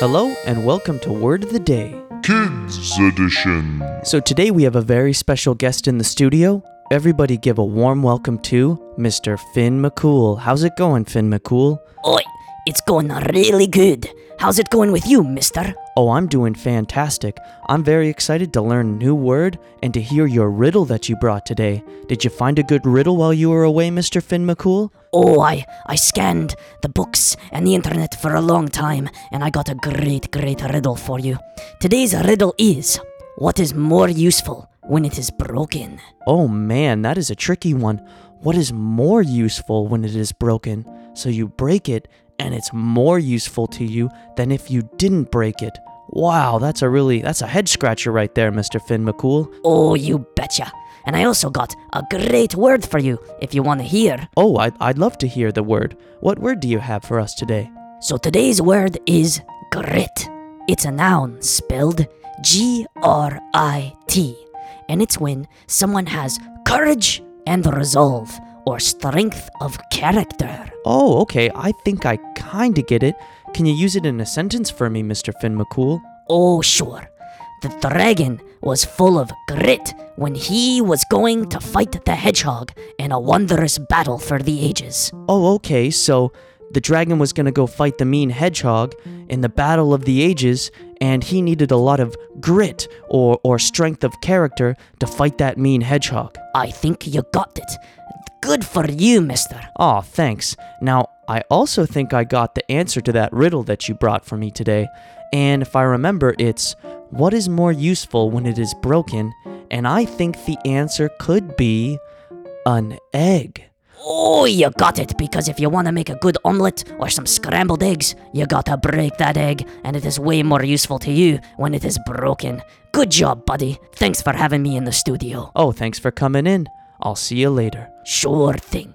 Hello and welcome to Word of the Day. Kids Edition. So today we have a very special guest in the studio. Everybody give a warm welcome to Mr. Finn McCool. How's it going, Finn McCool? Oi, it's going really good. How's it going with you, mister? Oh, I'm doing fantastic. I'm very excited to learn a new word and to hear your riddle that you brought today. Did you find a good riddle while you were away, Mr. Finn McCool? Oh, I, I scanned the books and the internet for a long time, and I got a great, great riddle for you. Today's riddle is What is more useful when it is broken? Oh man, that is a tricky one. What is more useful when it is broken? So you break it and it's more useful to you than if you didn't break it. Wow, that's a really that's a head scratcher right there, Mr. Finn McCool. Oh, you betcha. And I also got a great word for you if you want to hear. Oh, I'd, I'd love to hear the word. What word do you have for us today? So today's word is grit. It's a noun spelled G R I T, and it's when someone has courage and resolve or strength of character. Oh, okay, I think I kinda get it. Can you use it in a sentence for me, Mr. Finn McCool? Oh, sure. The dragon was full of grit when he was going to fight the hedgehog in a wondrous battle for the ages. Oh, okay, so the dragon was gonna go fight the mean hedgehog in the Battle of the Ages, and he needed a lot of grit or, or strength of character to fight that mean hedgehog. I think you got it. Good for you, mister. Aw, thanks. Now, I also think I got the answer to that riddle that you brought for me today. And if I remember, it's what is more useful when it is broken? And I think the answer could be an egg. Oh, you got it, because if you want to make a good omelette or some scrambled eggs, you gotta break that egg, and it is way more useful to you when it is broken. Good job, buddy. Thanks for having me in the studio. Oh, thanks for coming in. I'll see you later. Sure thing.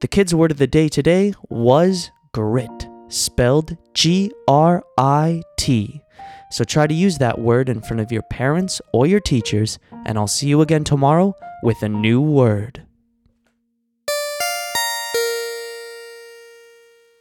The kids' word of the day today was grit, spelled G R I T. So try to use that word in front of your parents or your teachers, and I'll see you again tomorrow with a new word.